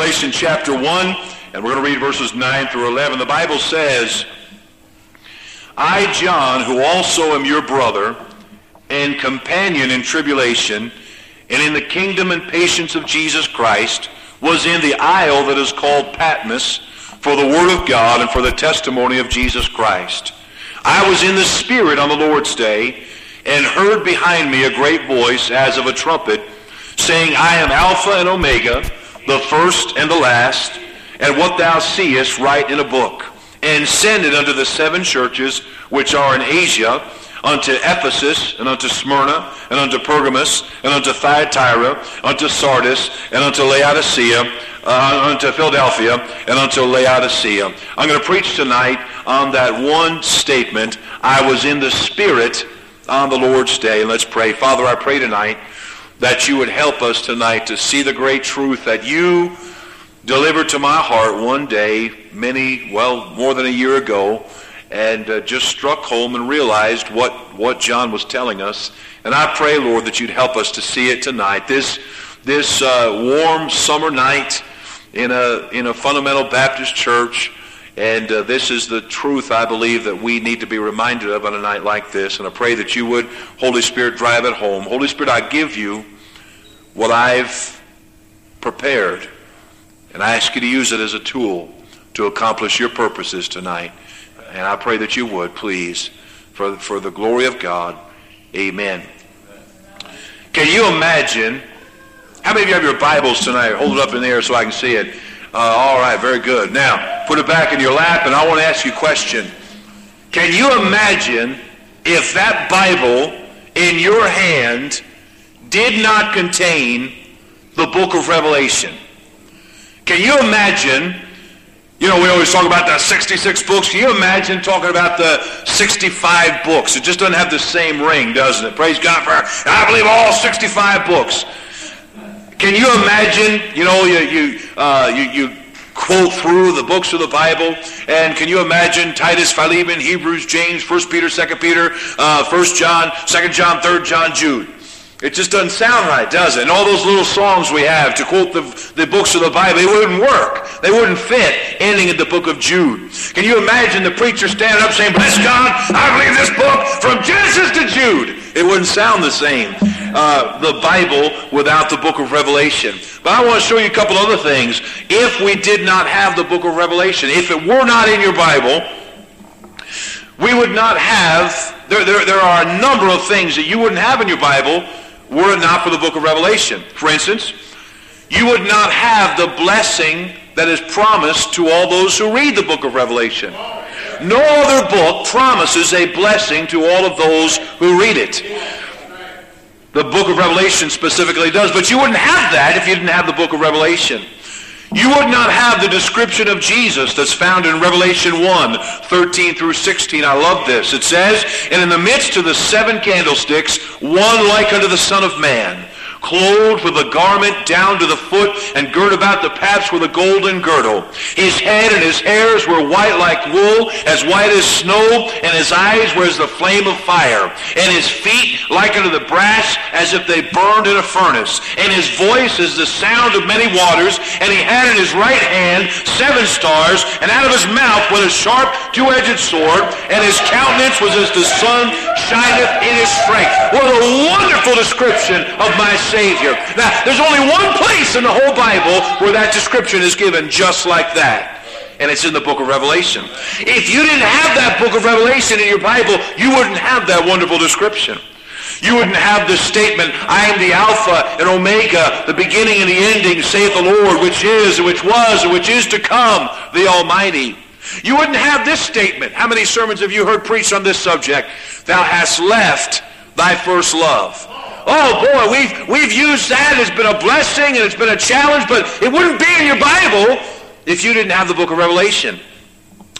Revelation chapter 1, and we're going to read verses 9 through 11. The Bible says, I, John, who also am your brother and companion in tribulation and in the kingdom and patience of Jesus Christ, was in the isle that is called Patmos for the word of God and for the testimony of Jesus Christ. I was in the Spirit on the Lord's day and heard behind me a great voice as of a trumpet saying, I am Alpha and Omega, the first and the last, and what thou seest write in a book, and send it unto the seven churches which are in Asia, unto Ephesus, and unto Smyrna, and unto Pergamos, and unto Thyatira, unto Sardis, and unto Laodicea, uh, unto Philadelphia, and unto Laodicea. I'm going to preach tonight on that one statement, I was in the Spirit on the Lord's day. Let's pray. Father, I pray tonight that you would help us tonight to see the great truth that you delivered to my heart one day, many, well, more than a year ago, and uh, just struck home and realized what, what John was telling us. And I pray, Lord, that you'd help us to see it tonight. This, this uh, warm summer night in a, in a fundamental Baptist church, and uh, this is the truth I believe that we need to be reminded of on a night like this. And I pray that you would, Holy Spirit, drive it home. Holy Spirit, I give you what I've prepared, and I ask you to use it as a tool to accomplish your purposes tonight. And I pray that you would, please, for, for the glory of God. Amen. Can you imagine? How many of you have your Bibles tonight? Hold it up in the air so I can see it. Uh, all right, very good. Now, put it back in your lap, and I want to ask you a question. Can you imagine if that Bible in your hand did not contain the book of Revelation? Can you imagine? You know, we always talk about the 66 books. Can you imagine talking about the 65 books? It just doesn't have the same ring, doesn't it? Praise God for, I believe, all 65 books. Can you imagine, you know, you, you, uh, you, you quote through the books of the Bible, and can you imagine Titus, Philemon, Hebrews, James, 1 Peter, 2 Peter, uh, 1 John, 2 John, 3 John, Jude? It just doesn't sound right, does it? And all those little songs we have to quote the, the books of the Bible, they wouldn't work. They wouldn't fit ending in the book of Jude. Can you imagine the preacher standing up saying, Bless God, I believe this book from Genesis to Jude. It wouldn't sound the same, uh, the Bible without the book of Revelation. But I want to show you a couple other things. If we did not have the book of Revelation, if it were not in your Bible, we would not have, there, there, there are a number of things that you wouldn't have in your Bible were it not for the book of Revelation. For instance, you would not have the blessing that is promised to all those who read the book of Revelation. No other book promises a blessing to all of those who read it. The book of Revelation specifically does, but you wouldn't have that if you didn't have the book of Revelation. You would not have the description of Jesus that's found in Revelation 1, 13 through 16. I love this. It says, And in the midst of the seven candlesticks, one like unto the Son of Man, clothed with a garment down to the foot, and girt about the paps with a golden girdle. His head and his hairs were white like wool, as white as snow, and his eyes were as the flame of fire, and his feet like unto the brass, as if they burned in a furnace. And his voice is the sound of many waters, and he had in his right hand seven stars, and out of his mouth went a sharp two-edged sword, and his countenance was as the sun shineth in his strength. What a wonderful description of my Savior. Now, there's only one place in the whole Bible where that description is given just like that. And it's in the book of Revelation. If you didn't have that book of Revelation in your Bible, you wouldn't have that wonderful description. You wouldn't have the statement, I am the Alpha and Omega, the beginning and the ending, saith the Lord, which is, and which was, and which is to come, the Almighty. You wouldn't have this statement. How many sermons have you heard preached on this subject? Thou hast left thy first love. Oh boy, we've, we've used that. It's been a blessing and it's been a challenge, but it wouldn't be in your Bible if you didn't have the book of Revelation.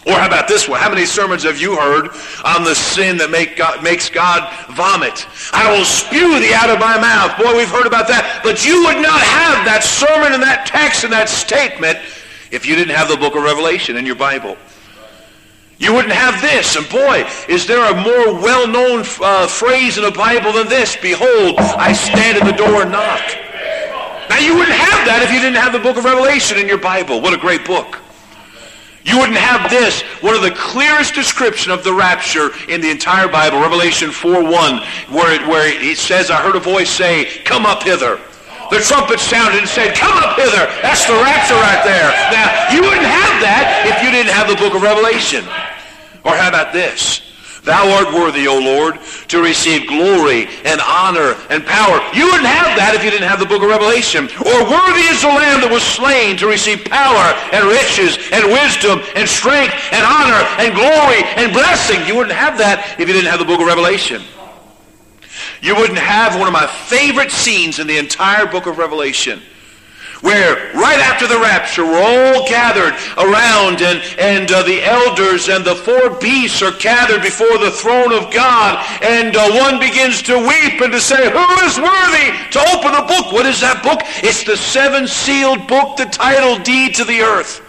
Or how about this one? How many sermons have you heard on the sin that make God, makes God vomit? I will spew thee out of my mouth. Boy, we've heard about that. But you would not have that sermon and that text and that statement if you didn't have the book of Revelation in your Bible. You wouldn't have this. And boy, is there a more well-known uh, phrase in the Bible than this? Behold, I stand at the door and knock. Now you wouldn't have that if you didn't have the book of Revelation in your Bible. What a great book. You wouldn't have this, one of the clearest description of the rapture in the entire Bible, Revelation 4.1, where it, where it says, I heard a voice say, come up hither. The trumpet sounded and said, come up hither. That's the rapture right there. Now, you wouldn't have that if you didn't have the book of Revelation. Or how about this? Thou art worthy, O Lord, to receive glory and honor and power. You wouldn't have that if you didn't have the book of Revelation. Or worthy is the Lamb that was slain to receive power and riches and wisdom and strength and honor and glory and blessing. You wouldn't have that if you didn't have the book of Revelation. You wouldn't have one of my favorite scenes in the entire book of Revelation where right after the rapture we're all gathered around and, and uh, the elders and the four beasts are gathered before the throne of God and uh, one begins to weep and to say, who is worthy to open the book? What is that book? It's the seven sealed book, the title deed to the earth.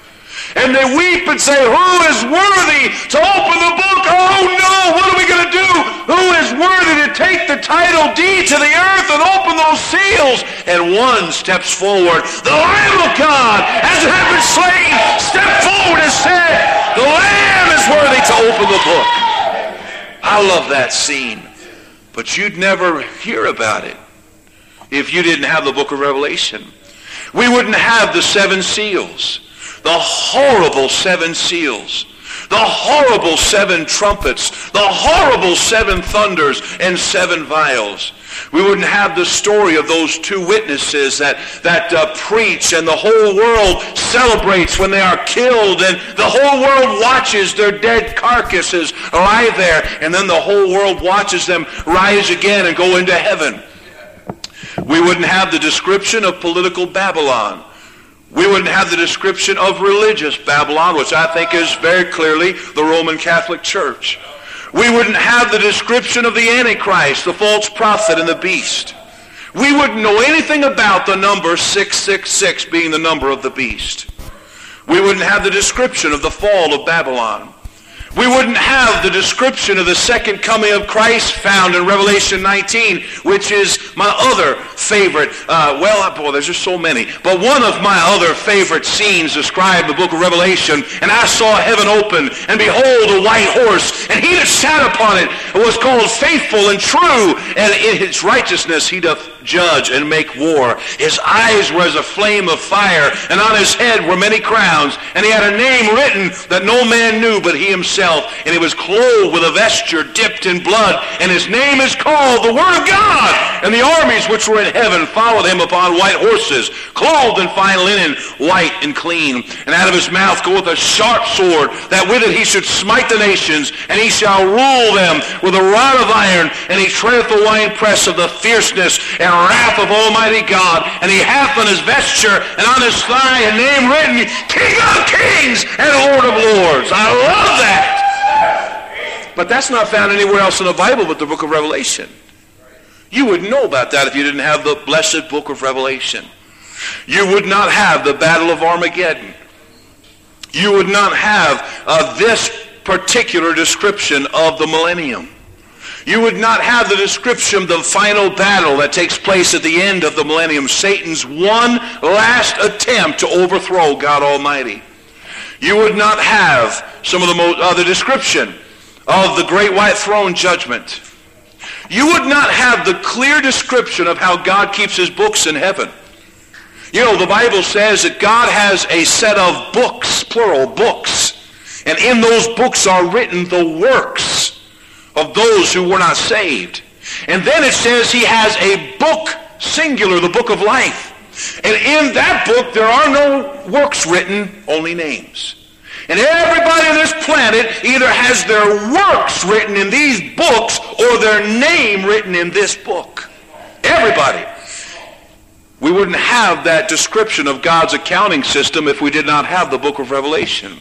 And they weep and say, who is worthy to open the book? Oh no, what are we going to do? Who is worthy to take the title deed to the earth and open those seals? And one steps forward. The Lamb of God, as it had been slain, stepped forward and said, the Lamb is worthy to open the book. I love that scene. But you'd never hear about it if you didn't have the book of Revelation. We wouldn't have the seven seals the horrible seven seals, the horrible seven trumpets, the horrible seven thunders and seven vials. We wouldn't have the story of those two witnesses that, that uh, preach and the whole world celebrates when they are killed and the whole world watches their dead carcasses lie there and then the whole world watches them rise again and go into heaven. We wouldn't have the description of political Babylon we wouldn't have the description of religious Babylon, which I think is very clearly the Roman Catholic Church. We wouldn't have the description of the Antichrist, the false prophet, and the beast. We wouldn't know anything about the number 666 being the number of the beast. We wouldn't have the description of the fall of Babylon. We wouldn't have the description of the second coming of Christ found in Revelation 19, which is my other favorite. Uh, well, boy, there's just so many. But one of my other favorite scenes described in the book of Revelation, and I saw heaven open, and behold, a white horse, and he that sat upon it was called faithful and true, and in his righteousness he doth judge and make war. His eyes were as a flame of fire, and on his head were many crowns, and he had a name written that no man knew but he himself himself, and he was clothed with a vesture dipped in blood, and his name is called the Word of God. And the armies which were in heaven followed him upon white horses, clothed in fine linen, white and clean. And out of his mouth goeth a sharp sword, that with it he should smite the nations, and he shall rule them with a rod of iron, and he treadeth the winepress of the fierceness and wrath of Almighty God. And he hath on his vesture and on his thigh a name written, King of Kings and Lord of Lords. I love that. But that's not found anywhere else in the Bible but the book of Revelation. You would know about that if you didn't have the blessed book of Revelation. You would not have the battle of Armageddon. You would not have uh, this particular description of the millennium. You would not have the description of the final battle that takes place at the end of the millennium, Satan's one last attempt to overthrow God Almighty. You would not have some of the most, uh, description of the great white throne judgment, you would not have the clear description of how God keeps his books in heaven. You know, the Bible says that God has a set of books, plural, books. And in those books are written the works of those who were not saved. And then it says he has a book, singular, the book of life. And in that book there are no works written, only names. And everybody on this planet either has their works written in these books or their name written in this book. Everybody. We wouldn't have that description of God's accounting system if we did not have the book of Revelation.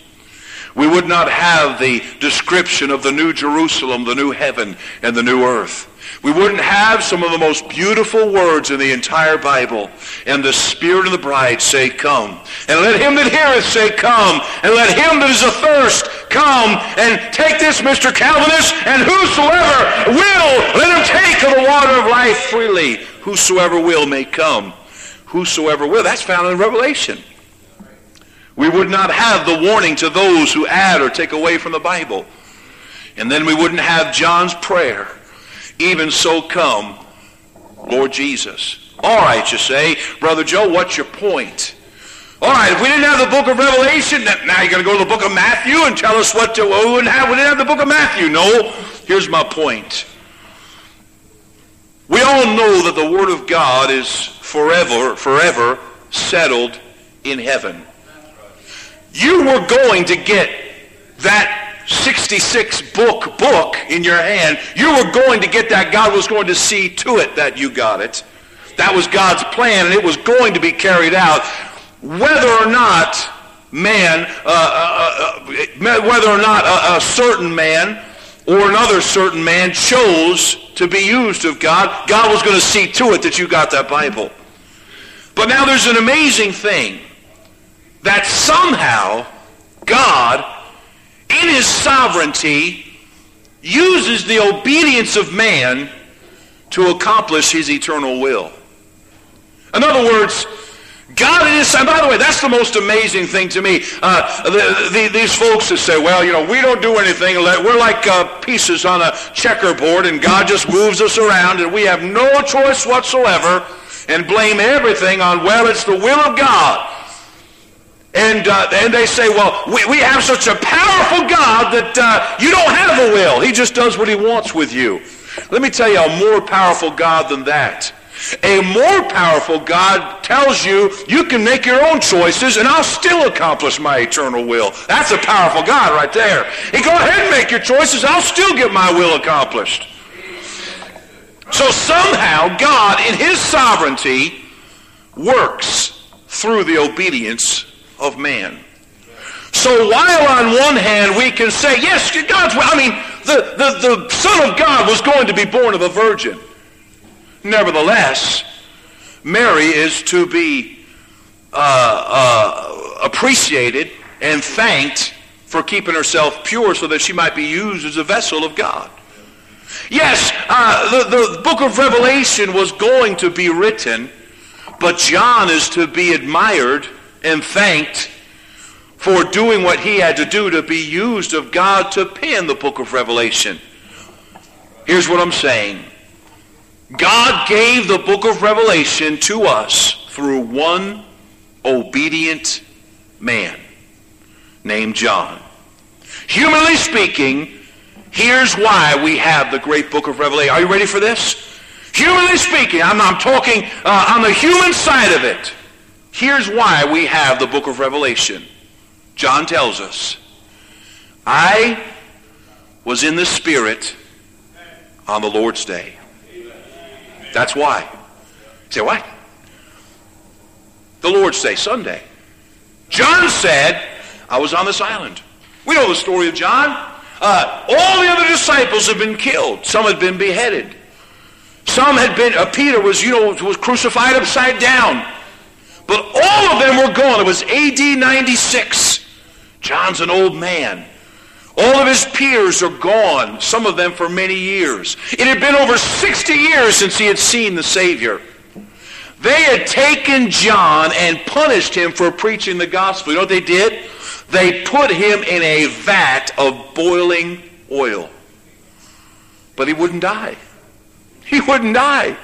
We would not have the description of the new Jerusalem, the new heaven, and the new earth. We wouldn't have some of the most beautiful words in the entire Bible. And the Spirit of the bride say, Come. And let him that heareth say, Come. And let him that is athirst come. And take this, Mr. Calvinist, and whosoever will, let him take of the water of life freely. Whosoever will may come. whosoever will. That's found in Revelation. We would not have the warning to those who add or take away from the Bible. And then we wouldn't have John's prayer. Even so come, Lord Jesus. All right, you say, Brother Joe, what's your point? All right, if we didn't have the book of Revelation, now you're going to go to the book of Matthew and tell us what to, we, wouldn't have, we didn't have the book of Matthew. No, here's my point. We all know that the Word of God is forever, forever settled in heaven. You were going to get that 66 book book in your hand. You were going to get that. God was going to see to it that you got it. That was God's plan, and it was going to be carried out. Whether or not man, uh, uh, uh, whether or not a, a certain man or another certain man chose to be used of God, God was going to see to it that you got that Bible. But now there's an amazing thing that somehow God, in his sovereignty, uses the obedience of man to accomplish his eternal will. In other words, God is, and by the way, that's the most amazing thing to me. Uh, the, the, these folks that say, well, you know, we don't do anything. We're like uh, pieces on a checkerboard, and God just moves us around, and we have no choice whatsoever, and blame everything on, well, it's the will of God. And, uh, and they say, well, we, we have such a powerful God that uh, you don't have a will. He just does what he wants with you. Let me tell you a more powerful God than that. A more powerful God tells you you can make your own choices and I'll still accomplish my eternal will. That's a powerful God right there. He go ahead and make your choices. I'll still get my will accomplished. So somehow God, in his sovereignty, works through the obedience of man. So while on one hand we can say, yes, God's, I mean, the, the, the Son of God was going to be born of a virgin. Nevertheless, Mary is to be uh, uh, appreciated and thanked for keeping herself pure so that she might be used as a vessel of God. Yes, uh, the, the book of Revelation was going to be written, but John is to be admired and thanked for doing what he had to do to be used of God to pen the book of Revelation. Here's what I'm saying. God gave the book of Revelation to us through one obedient man named John. Humanly speaking, here's why we have the great book of Revelation. Are you ready for this? Humanly speaking, I'm, I'm talking uh, on the human side of it. Here's why we have the book of Revelation. John tells us, I was in the Spirit on the Lord's day. That's why. You say, what? The Lord's Day, Sunday. John said, I was on this island. We know the story of John. Uh, all the other disciples had been killed. Some had been beheaded. Some had been, uh, Peter was, you know, was crucified upside down. But all of them were gone. It was AD 96. John's an old man. All of his peers are gone, some of them for many years. It had been over 60 years since he had seen the Savior. They had taken John and punished him for preaching the gospel. You know what they did? They put him in a vat of boiling oil. But he wouldn't die. He wouldn't die.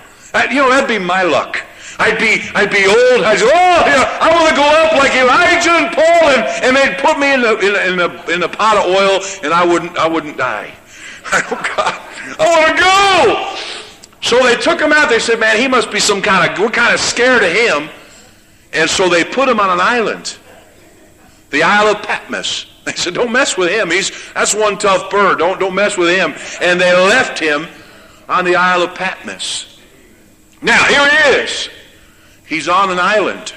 You know, that'd be my luck. I'd be, I'd be old. I'd say, oh, yeah, I want to go up like Elijah and Paul, and, and they'd put me in the, in, in, the, in the pot of oil, and I wouldn't, I wouldn't die. oh, God, I want to go. So they took him out. They said, man, he must be some kind of, we're kind of scared of him. And so they put him on an island, the Isle of Patmos. They said, don't mess with him. He's, that's one tough bird. Don't, don't mess with him. And they left him on the Isle of Patmos. Now, here it is. He's on an island.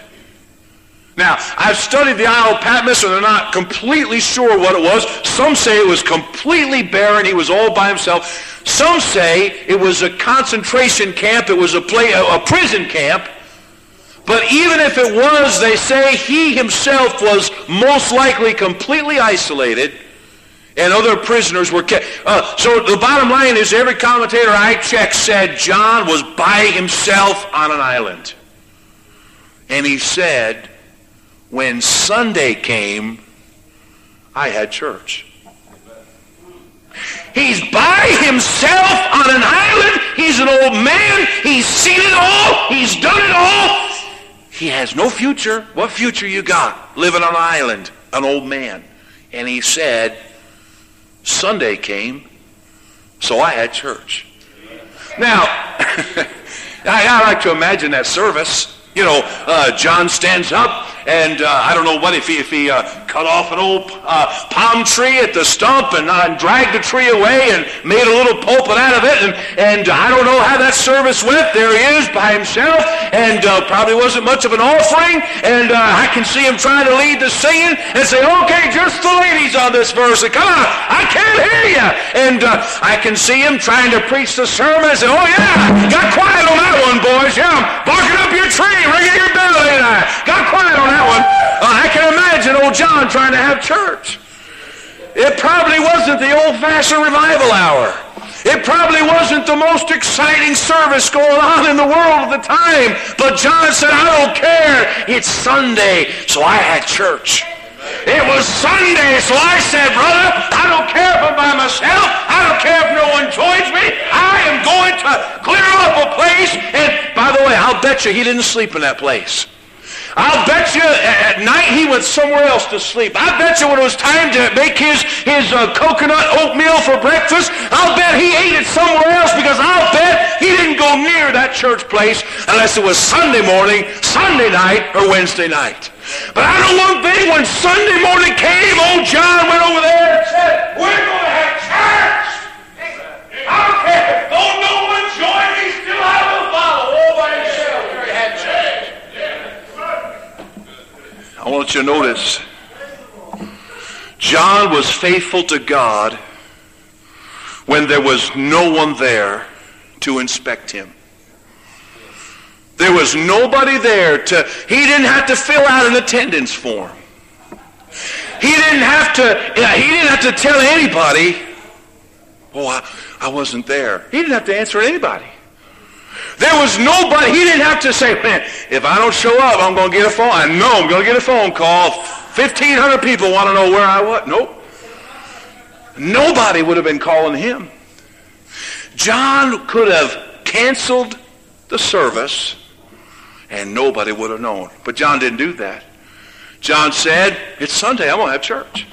Now, I've studied the Isle of Patmos, and they're not completely sure what it was. Some say it was completely barren. He was all by himself. Some say it was a concentration camp. It was a, play, a prison camp. But even if it was, they say he himself was most likely completely isolated and other prisoners were kept. Uh, so the bottom line is every commentator I checked said John was by himself on an island. And he said, when Sunday came, I had church. He's by himself on an island. He's an old man. He's seen it all. He's done it all. He has no future. What future you got? Living on an island, an old man. And he said, Sunday came, so I had church. Now, I, I like to imagine that service. You know, uh, John stands up and uh, I don't know what if he, if he uh, cut off an old uh, palm tree at the stump and, uh, dragged the tree away and made a little pulpit out of it. And, and I don't know how that service went. There he is by himself and uh, probably wasn't much of an offering. And uh, I can see him trying to lead the singing and say, okay, just the ladies on this verse. And, Come on, I can't hear you. And I can see him trying to preach the sermon and say, oh yeah, got quiet on that one, boys. Yeah, barking up your tree, ringing your bell. Got quiet on that one. Uh, I can imagine old John trying to have church. It probably wasn't the old-fashioned revival hour. It probably wasn't the most exciting service going on in the world at the time. But John said, I don't care. It's Sunday, so I had church. It was Sunday, so I said, brother, I don't care if I'm by myself. I don't care if no one joins me. I am going to clear up a place. And by the way, I'll bet you he didn't sleep in that place. I'll bet you at night he went somewhere else to sleep. I bet you when it was time to make his, his uh, coconut oatmeal for breakfast, I'll bet he ate it somewhere else because I'll bet he didn't go near that church place unless it was Sunday morning, Sunday night, or Wednesday night. But I don't know one thing, when Sunday morning came, old John went over there and said, we're going to have church. I don't care. Though no one join me, still I will follow all by himself. I want you to notice John was faithful to God when there was no one there to inspect him. There was nobody there to, he didn't have to fill out an attendance form. He didn't have to, he didn't have to tell anybody, oh, I, I wasn't there. He didn't have to answer anybody. There was nobody. He didn't have to say, man, if I don't show up, I'm going to get a phone. I know I'm going to get a phone call. 1,500 people want to know where I was. Nope. Nobody would have been calling him. John could have canceled the service and nobody would have known. But John didn't do that. John said, it's Sunday. I'm going to have church.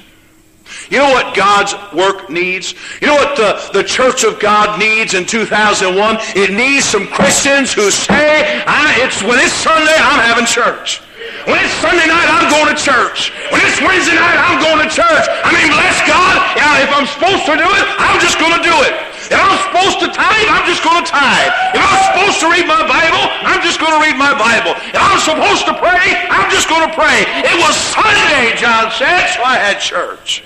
You know what God's work needs? You know what the, the church of God needs in 2001? It needs some Christians who say, it's, when it's Sunday, I'm having church. When it's Sunday night, I'm going to church. When it's Wednesday night, I'm going to church. I mean, bless God. Yeah, if I'm supposed to do it, I'm just going to do it. If I'm supposed to tithe, I'm just going to tithe. If I'm supposed to read my Bible, I'm just going to read my Bible. If I'm supposed to pray, I'm just going to pray. It was Sunday, John said, so I had church.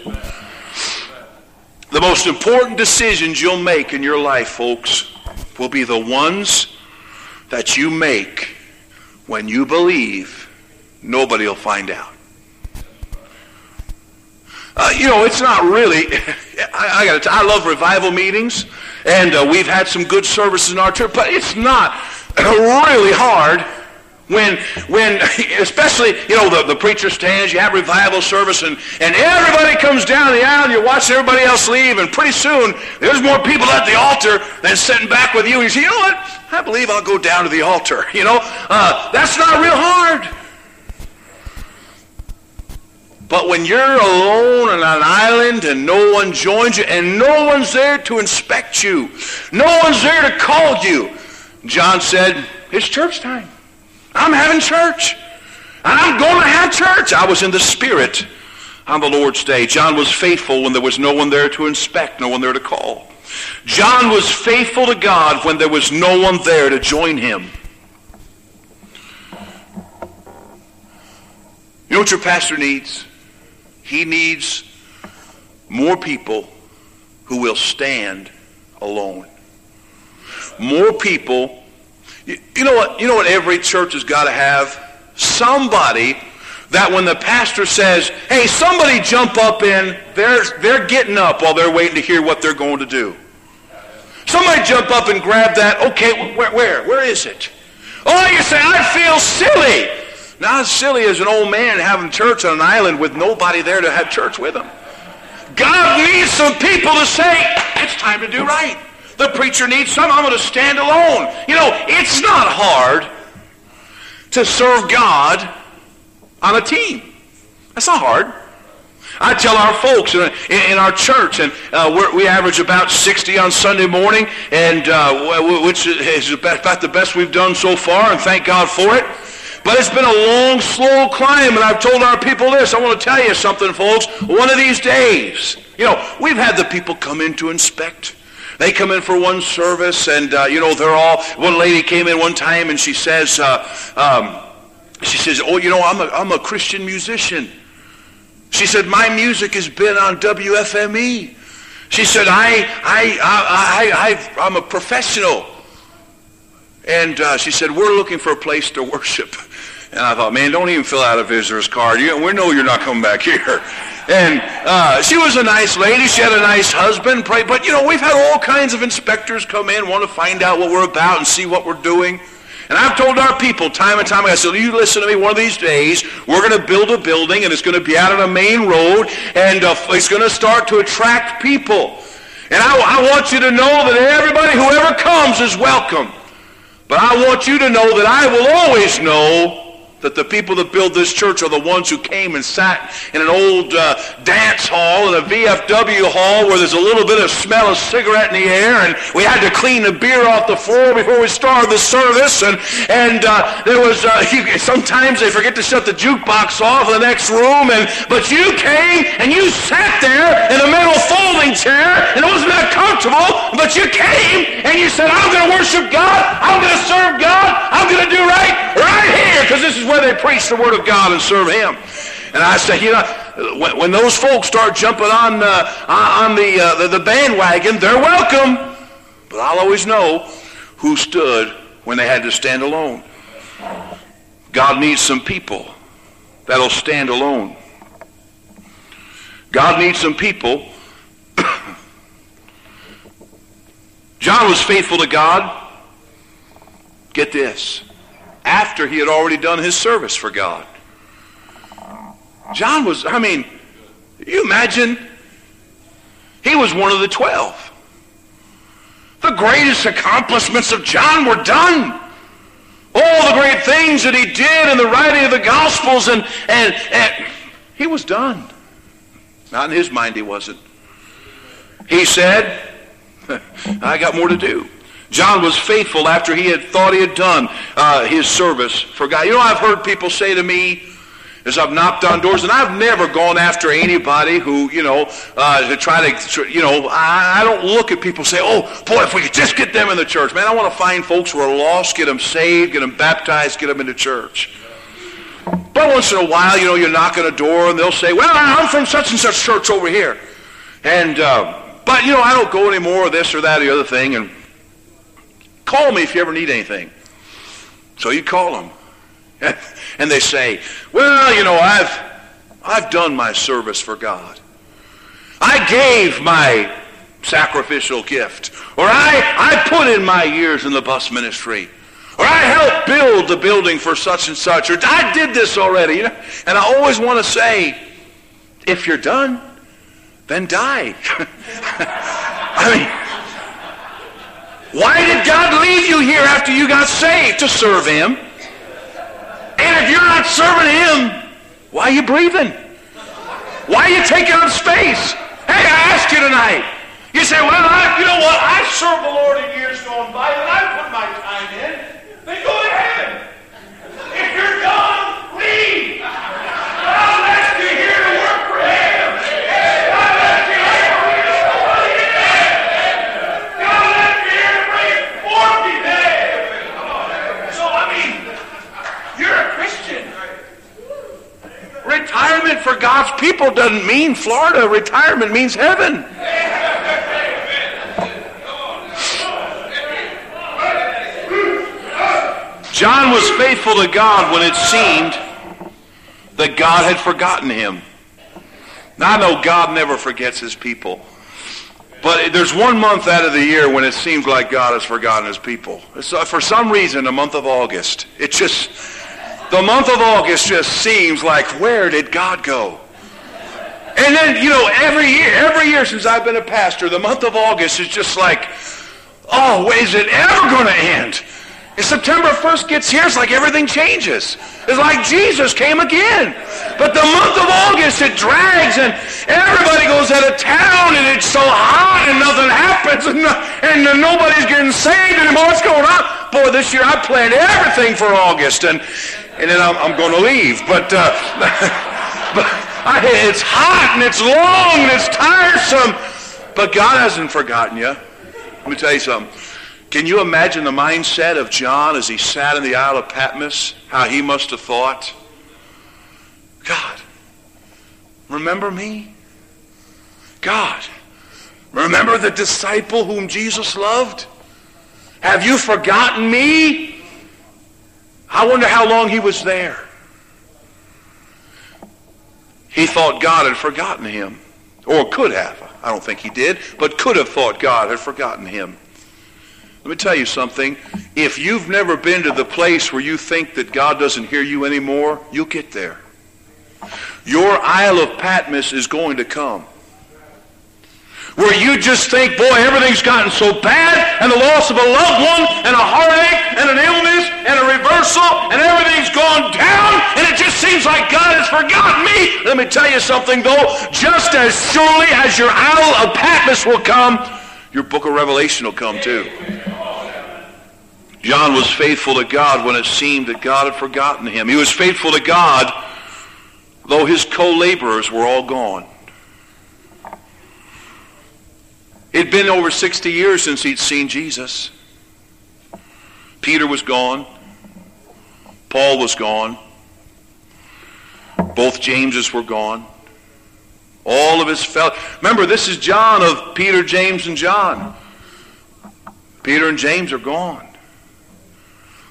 The most important decisions you'll make in your life, folks, will be the ones that you make when you believe nobody will find out. Uh, you know, it's not really. I, I got. I love revival meetings, and uh, we've had some good services in our church. But it's not really hard when, when, especially, you know, the, the preacher stands, you have revival service, and, and everybody comes down the aisle, you're watching everybody else leave, and pretty soon there's more people at the altar than sitting back with you. And you say, you know what? I believe I'll go down to the altar. You know, uh, that's not real hard. But when you're alone on an island and no one joins you and no one's there to inspect you, no one's there to call you, John said, it's church time. I'm having church. And I'm going to have church. I was in the spirit on the Lord's day. John was faithful when there was no one there to inspect, no one there to call. John was faithful to God when there was no one there to join him. You know what your pastor needs? He needs more people who will stand alone. More people you, you know what? You know what every church has got to have? Somebody that when the pastor says, hey, somebody jump up in, they're, they're getting up while they're waiting to hear what they're going to do. Somebody jump up and grab that. Okay, where, where, where is it? Oh, you say, I feel silly. Not as silly as an old man having church on an island with nobody there to have church with him. God needs some people to say, it's time to do right. The preacher needs some. I'm going to stand alone. You know, it's not hard to serve God on a team. That's not hard. I tell our folks in, in our church, and uh, we average about 60 on Sunday morning, and uh, which is about the best we've done so far, and thank God for it. But it's been a long, slow climb, and I've told our people this. I want to tell you something, folks. One of these days, you know, we've had the people come in to inspect. They come in for one service, and, uh, you know, they're all, one lady came in one time, and she says, uh, um, she says, oh, you know, I'm a, I'm a Christian musician. She said, my music has been on WFME. She said, I, I, I, I, I'm a professional. And uh, she said, we're looking for a place to worship. And I thought, man, don't even fill out a visitor's card. You, we know you're not coming back here. And uh, she was a nice lady. She had a nice husband. But, you know, we've had all kinds of inspectors come in, want to find out what we're about and see what we're doing. And I've told our people time and time again, I said, you listen to me, one of these days, we're going to build a building, and it's going to be out on a main road, and uh, it's going to start to attract people. And I, I want you to know that everybody, whoever comes, is welcome. But I want you to know that I will always know that the people that build this church are the ones who came and sat in an old uh, dance hall in a VFW hall where there's a little bit of smell of cigarette in the air and we had to clean the beer off the floor before we started the service and, and uh, there was uh, sometimes they forget to shut the jukebox off in the next room and but you came and you sat there in a metal folding chair and it wasn't that comfortable but you came and you said I'm going to worship God. I'm going to serve God. I'm going to do right right here because this is where they preach the Word of God and serve Him. And I say, you know, when, when those folks start jumping on, uh, on the, uh, the, the bandwagon, they're welcome. But I'll always know who stood when they had to stand alone. God needs some people that'll stand alone. God needs some people. John was faithful to God. Get this after he had already done his service for God. John was, I mean, you imagine? He was one of the twelve. The greatest accomplishments of John were done. All the great things that he did in the writing of the Gospels, and, and, and he was done. Not in his mind, he wasn't. He said, I got more to do. John was faithful after he had thought he had done uh, his service for God. You know, I've heard people say to me, as I've knocked on doors, and I've never gone after anybody who, you know, uh, to try to, you know, I, I don't look at people and say, oh, boy, if we could just get them in the church. Man, I want to find folks who are lost, get them saved, get them baptized, get them into church. But once in a while, you know, you knock on a door and they'll say, well, I'm from such and such church over here. And, uh, but, you know, I don't go anymore, this or that or the other thing. And Call me if you ever need anything. So you call them. and they say, well, you know, I've, I've done my service for God. I gave my sacrificial gift. Or I, I put in my years in the bus ministry. Or I helped build the building for such and such. Or I did this already. You know? And I always want to say, if you're done, then die. I mean, why did God leave you here after you got saved? To serve Him. And if you're not serving Him, why are you breathing? Why are you taking up space? Hey, I ask you tonight. You say, well, I, you know what? I served the Lord in years gone by, and I put my time in. Then go to heaven. If you're done, leave. I'll ask you here to work for Him. Retirement for God's people doesn't mean Florida. Retirement means heaven. John was faithful to God when it seemed that God had forgotten him. Now I know God never forgets his people. But there's one month out of the year when it seems like God has forgotten his people. Uh, for some reason, the month of August. It just, the month of August just seems like where did God go? And then, you know, every year, every year since I've been a pastor, the month of August is just like, oh, is it ever going to end? If September 1st gets here, it's like everything changes. It's like Jesus came again. But the month of August, it drags and everybody goes out of town and it's so hot and nothing happens and, and nobody's getting saved anymore. What's going on? Boy, this year I planned everything for August and, and then I'm, I'm going to leave. But, uh, but I, it's hot and it's long and it's tiresome. But God hasn't forgotten you. Let me tell you something. Can you imagine the mindset of John as he sat in the Isle of Patmos? How he must have thought, God, remember me? God, remember the disciple whom Jesus loved? Have you forgotten me? I wonder how long he was there. He thought God had forgotten him. Or could have. I don't think he did, but could have thought God had forgotten him. Let me tell you something. If you've never been to the place where you think that God doesn't hear you anymore, you'll get there. Your Isle of Patmos is going to come where you just think, boy, everything's gotten so bad, and the loss of a loved one, and a heartache, and an illness, and a reversal, and everything's gone down, and it just seems like God has forgotten me. Let me tell you something, though. Just as surely as your Isle of Patmos will come, your book of Revelation will come too. John was faithful to God when it seemed that God had forgotten him. He was faithful to God, though his co-laborers were all gone. It'd been over 60 years since he'd seen Jesus. Peter was gone. Paul was gone. Both Jameses were gone. All of his fellow. Remember, this is John of Peter, James, and John. Peter and James are gone.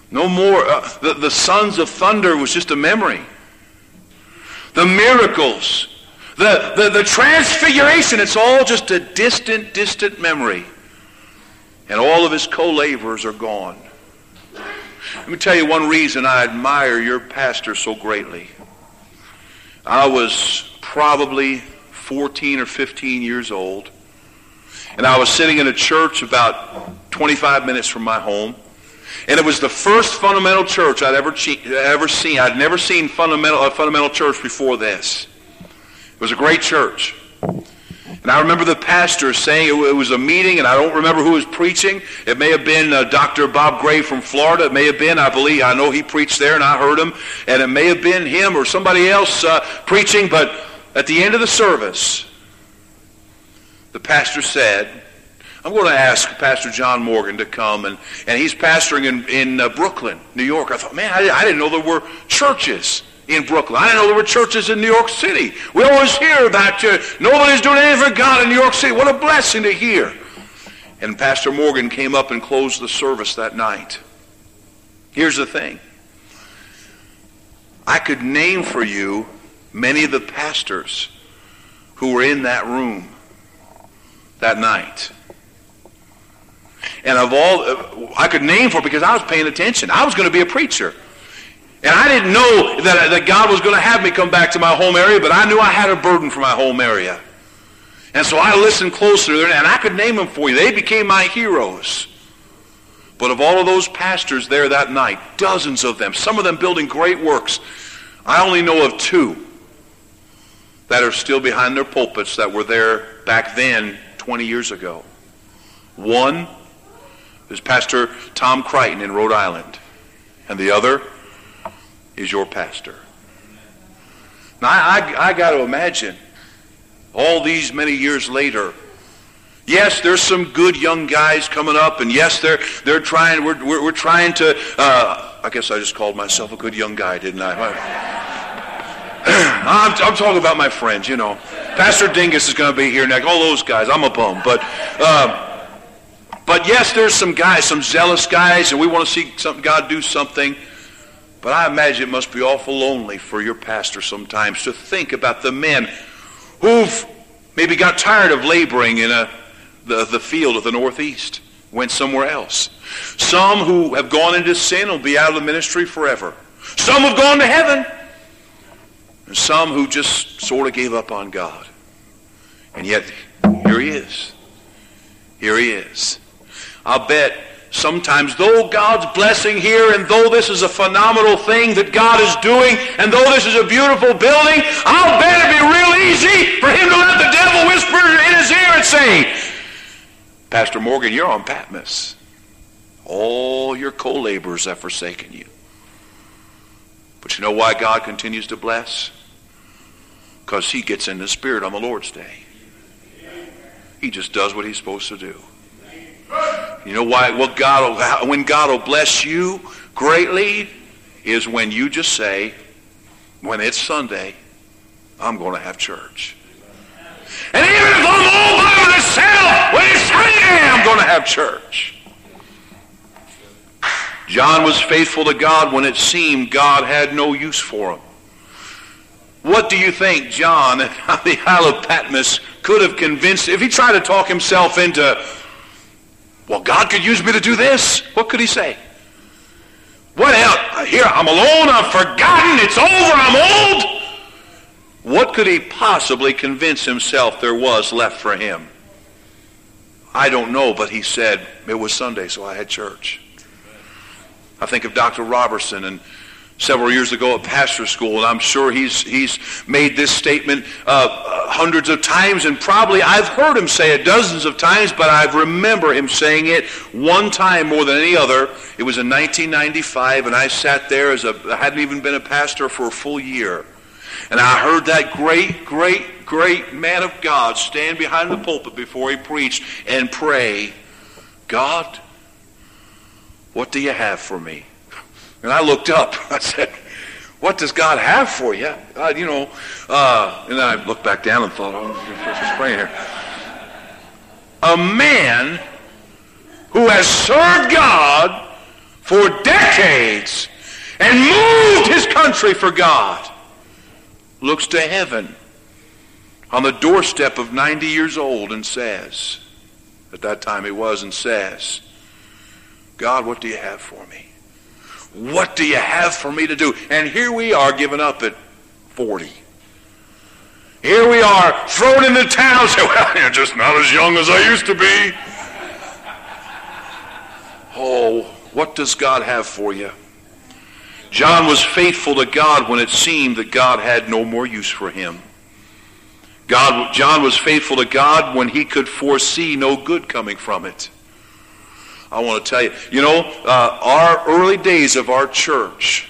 No more. Uh, the, the sons of thunder was just a memory. The miracles the, the, the transfiguration, it's all just a distant, distant memory. And all of his co-laborers are gone. Let me tell you one reason I admire your pastor so greatly. I was probably 14 or 15 years old, and I was sitting in a church about 25 minutes from my home. And it was the first fundamental church I'd ever, ever seen. I'd never seen fundamental, a fundamental church before this. It was a great church. And I remember the pastor saying it was a meeting, and I don't remember who was preaching. It may have been uh, Dr. Bob Gray from Florida. It may have been, I believe, I know he preached there, and I heard him. And it may have been him or somebody else uh, preaching. But at the end of the service, the pastor said, I'm going to ask Pastor John Morgan to come, and, and he's pastoring in, in uh, Brooklyn, New York. I thought, man, I, I didn't know there were churches in Brooklyn. I know there were churches in New York City. We always hear about uh, nobody's doing anything for God in New York City. What a blessing to hear. And Pastor Morgan came up and closed the service that night. Here's the thing. I could name for you many of the pastors who were in that room that night. And of all, I could name for because I was paying attention. I was going to be a preacher. And I didn't know that, uh, that God was going to have me come back to my home area, but I knew I had a burden for my home area. And so I listened closer, and I could name them for you. They became my heroes. But of all of those pastors there that night, dozens of them, some of them building great works, I only know of two that are still behind their pulpits that were there back then 20 years ago. One is Pastor Tom Crichton in Rhode Island, and the other is your pastor. Now, I, I, I got to imagine all these many years later, yes, there's some good young guys coming up, and yes, they're, they're trying, we're, we're, we're trying to, uh, I guess I just called myself a good young guy, didn't I? I'm, I'm, talking about my friends, you know. Pastor Dingus is going to be here next. All those guys. I'm a bum. But, uh, but yes, there's some guys, some zealous guys, and we want to see some, God do something. But I imagine it must be awful lonely for your pastor sometimes to think about the men who've maybe got tired of laboring in a, the, the field of the Northeast, went somewhere else. Some who have gone into sin will be out of the ministry forever. Some have gone to heaven. And some who just sort of gave up on God. And yet, here he is. Here he is. I'll bet sometimes, though God's blessing here, and though this is a phenomenal thing that God is doing, and though this is a beautiful building, I'll bet it'd be real easy for him to let the devil whisper in his ear and say, Pastor Morgan, you're on Patmos. All your co-laborers have forsaken you. But you know why God continues to bless? Because he gets in the spirit on the Lord's day. He just does what he's supposed to do. You know why? Well, God will, when God will bless you greatly is when you just say, when it's Sunday, I'm going to have church. And even if I'm all by myself, when it's Sunday, I'm going to have church. John was faithful to God when it seemed God had no use for him. What do you think John at the Isle of Patmos could have convinced, if he tried to talk himself into well, God could use me to do this. What could he say? What else? Here, I'm alone. I'm forgotten. It's over. I'm old. What could he possibly convince himself there was left for him? I don't know, but he said it was Sunday, so I had church. I think of Dr. Robertson and several years ago at pastor school, and I'm sure he's, he's made this statement uh, hundreds of times, and probably I've heard him say it dozens of times, but I remember him saying it one time more than any other. It was in 1995, and I sat there as a, I hadn't even been a pastor for a full year. And I heard that great, great, great man of God stand behind the pulpit before he preached and pray, God, what do you have for me? And I looked up. I said, what does God have for you? God, you know, uh, and then I looked back down and thought, oh, just praying here. A man who has served God for decades and moved his country for God looks to heaven on the doorstep of 90 years old and says, at that time he was, and says, God, what do you have for me? What do you have for me to do? And here we are giving up at 40. Here we are thrown in the town. Say, well, you're just not as young as I used to be. Oh, what does God have for you? John was faithful to God when it seemed that God had no more use for him. God, John was faithful to God when he could foresee no good coming from it. I want to tell you, you know, uh, our early days of our church,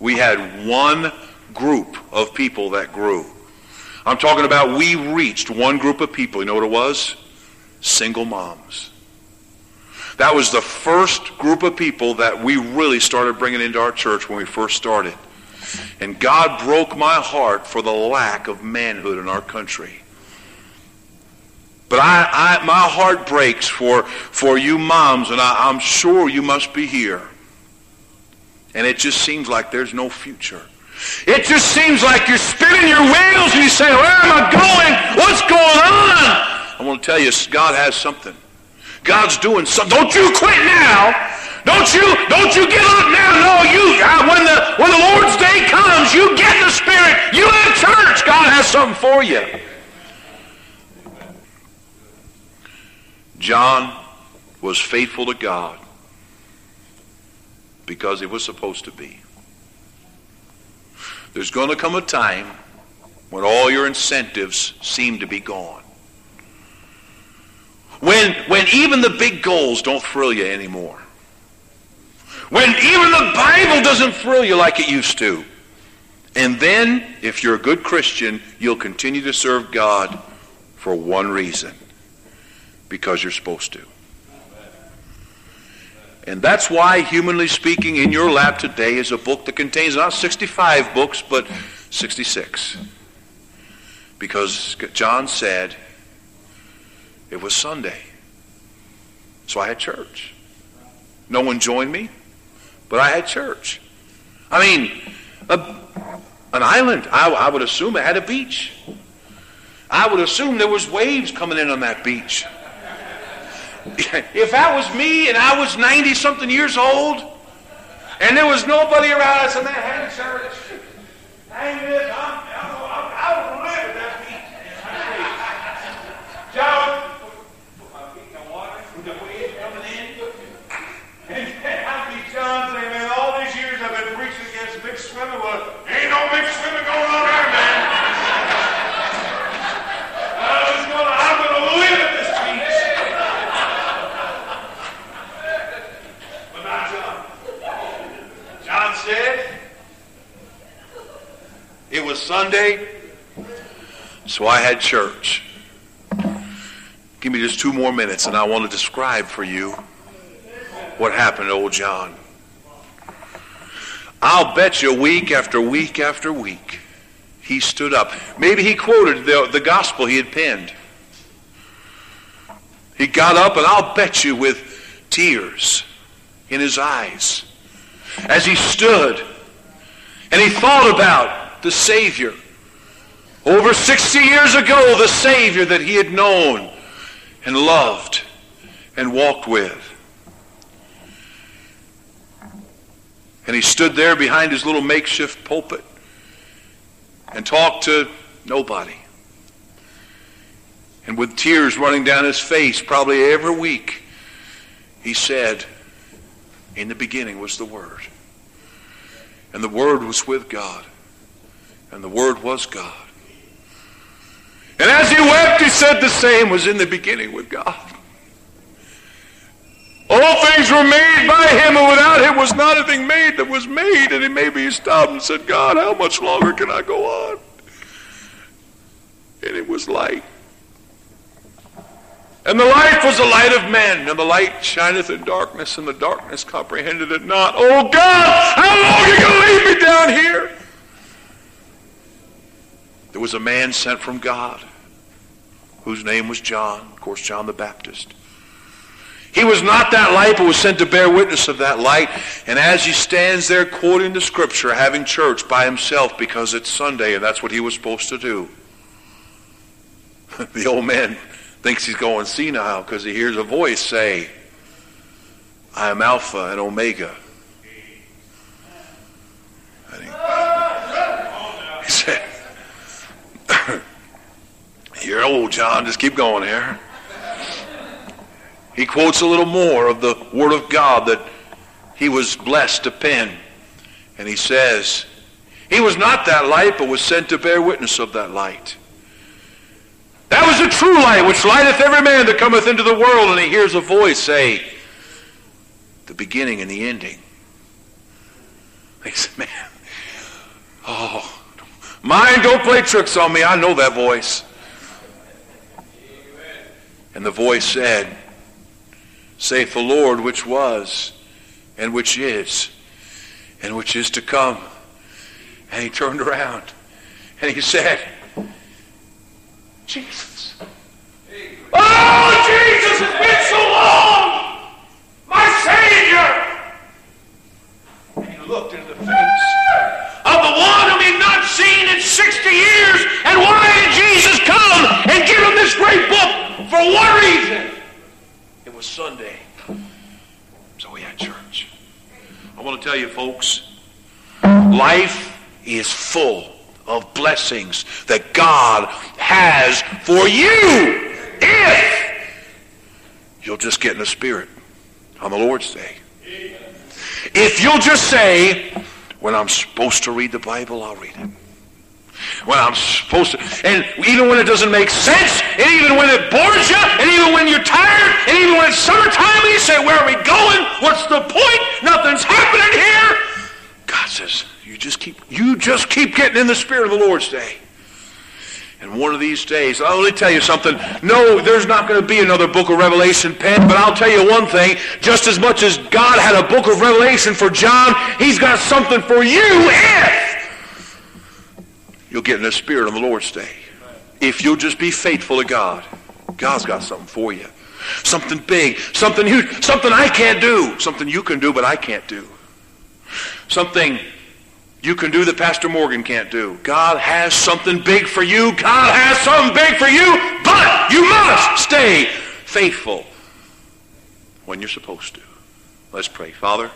we had one group of people that grew. I'm talking about we reached one group of people. You know what it was? Single moms. That was the first group of people that we really started bringing into our church when we first started. And God broke my heart for the lack of manhood in our country. But I, I, my heart breaks for, for you moms, and I, I'm sure you must be here. And it just seems like there's no future. It just seems like you're spinning your wheels and you say, where am I going? What's going on? I want to tell you, God has something. God's doing something. Don't you quit now. Don't you, don't you give up now. No, you, uh, when the, when the Lord's day comes, you get the Spirit. You have church. God has something for you. John was faithful to God because it was supposed to be. There's going to come a time when all your incentives seem to be gone. When, when even the big goals don't thrill you anymore. When even the Bible doesn't thrill you like it used to. And then, if you're a good Christian, you'll continue to serve God for one reason because you're supposed to. And that's why, humanly speaking, in your lap today is a book that contains not 65 books, but 66. Because John said it was Sunday. So I had church. No one joined me, but I had church. I mean, a, an island, I, I would assume it had a beach. I would assume there was waves coming in on that beach. If that was me and I was 90 something years old, And there was nobody around us, and they had church. Hang I'm, I will live at that beach. John, put my feet in the water, the waves coming in. And I see John saying, man, all these years I've been preaching against mixed swimming. Well, ain't no mixed swimming going on there, man. I was gonna, I'm gonna live at this beach. But not John. John said, it was Sunday, so I had church. Give me just two more minutes, and I want to describe for you what happened to old John. I'll bet you week after week after week, he stood up. Maybe he quoted the, the gospel he had penned. He got up, and I'll bet you with tears in his eyes as he stood and he thought about the Savior. Over 60 years ago, the Savior that he had known and loved and walked with. And he stood there behind his little makeshift pulpit and talked to nobody. And with tears running down his face, probably every week, he said, In the beginning was the Word. And the Word was with God. And the Word was God. And as he wept, he said the same was in the beginning with God. All things were made by him, and without him was not a thing made that was made. And he maybe he stopped and said, God, how much longer can I go on? And it was light. And the light was the light of men, and the light shineth in darkness, and the darkness comprehended it not. Oh God, how long are you going to leave me down here? There was a man sent from God whose name was John, of course, John the Baptist. He was not that light, but was sent to bear witness of that light. And as he stands there quoting the scripture, having church by himself because it's Sunday and that's what he was supposed to do, the old man thinks he's going senile because he hears a voice say, I am Alpha and Omega. And he, he said, You're old, John. Just keep going here. He quotes a little more of the Word of God that he was blessed to pen. And he says, He was not that light, but was sent to bear witness of that light. That was the true light, which lighteth every man that cometh into the world. And he hears a voice say, The beginning and the ending. He said, Man, oh, mind don't play tricks on me. I know that voice. And the voice said, saith the Lord, which was, and which is, and which is to come. And he turned around and he said, Jesus. Oh, Jesus, it's been so long! My Savior! And he looked into the face of the one whom he'd not seen in 60 years. And why did Jesus and give him this great book? For what reason? It was Sunday. So we had church. I want to tell you, folks, life is full of blessings that God has for you if you'll just get in the Spirit on the Lord's Day. If you'll just say, when I'm supposed to read the Bible, I'll read it. When I'm supposed to, and even when it doesn't make sense, and even when it bores you, and even when you're tired, and even when it's summertime, and you say, where are we going? What's the point? Nothing's happening here. God says, you just keep, you just keep getting in the Spirit of the Lord's day. And one of these days, I'll only tell you something. No, there's not going to be another book of Revelation penned, but I'll tell you one thing. Just as much as God had a book of Revelation for John, he's got something for you if you'll get in the Spirit on the Lord's day. If you'll just be faithful to God, God's got something for you. Something big, something huge, something I can't do, something you can do but I can't do. Something you can do that Pastor Morgan can't do. God has something big for you. God has something big for you, but you must stay faithful when you're supposed to. Let's pray. Father,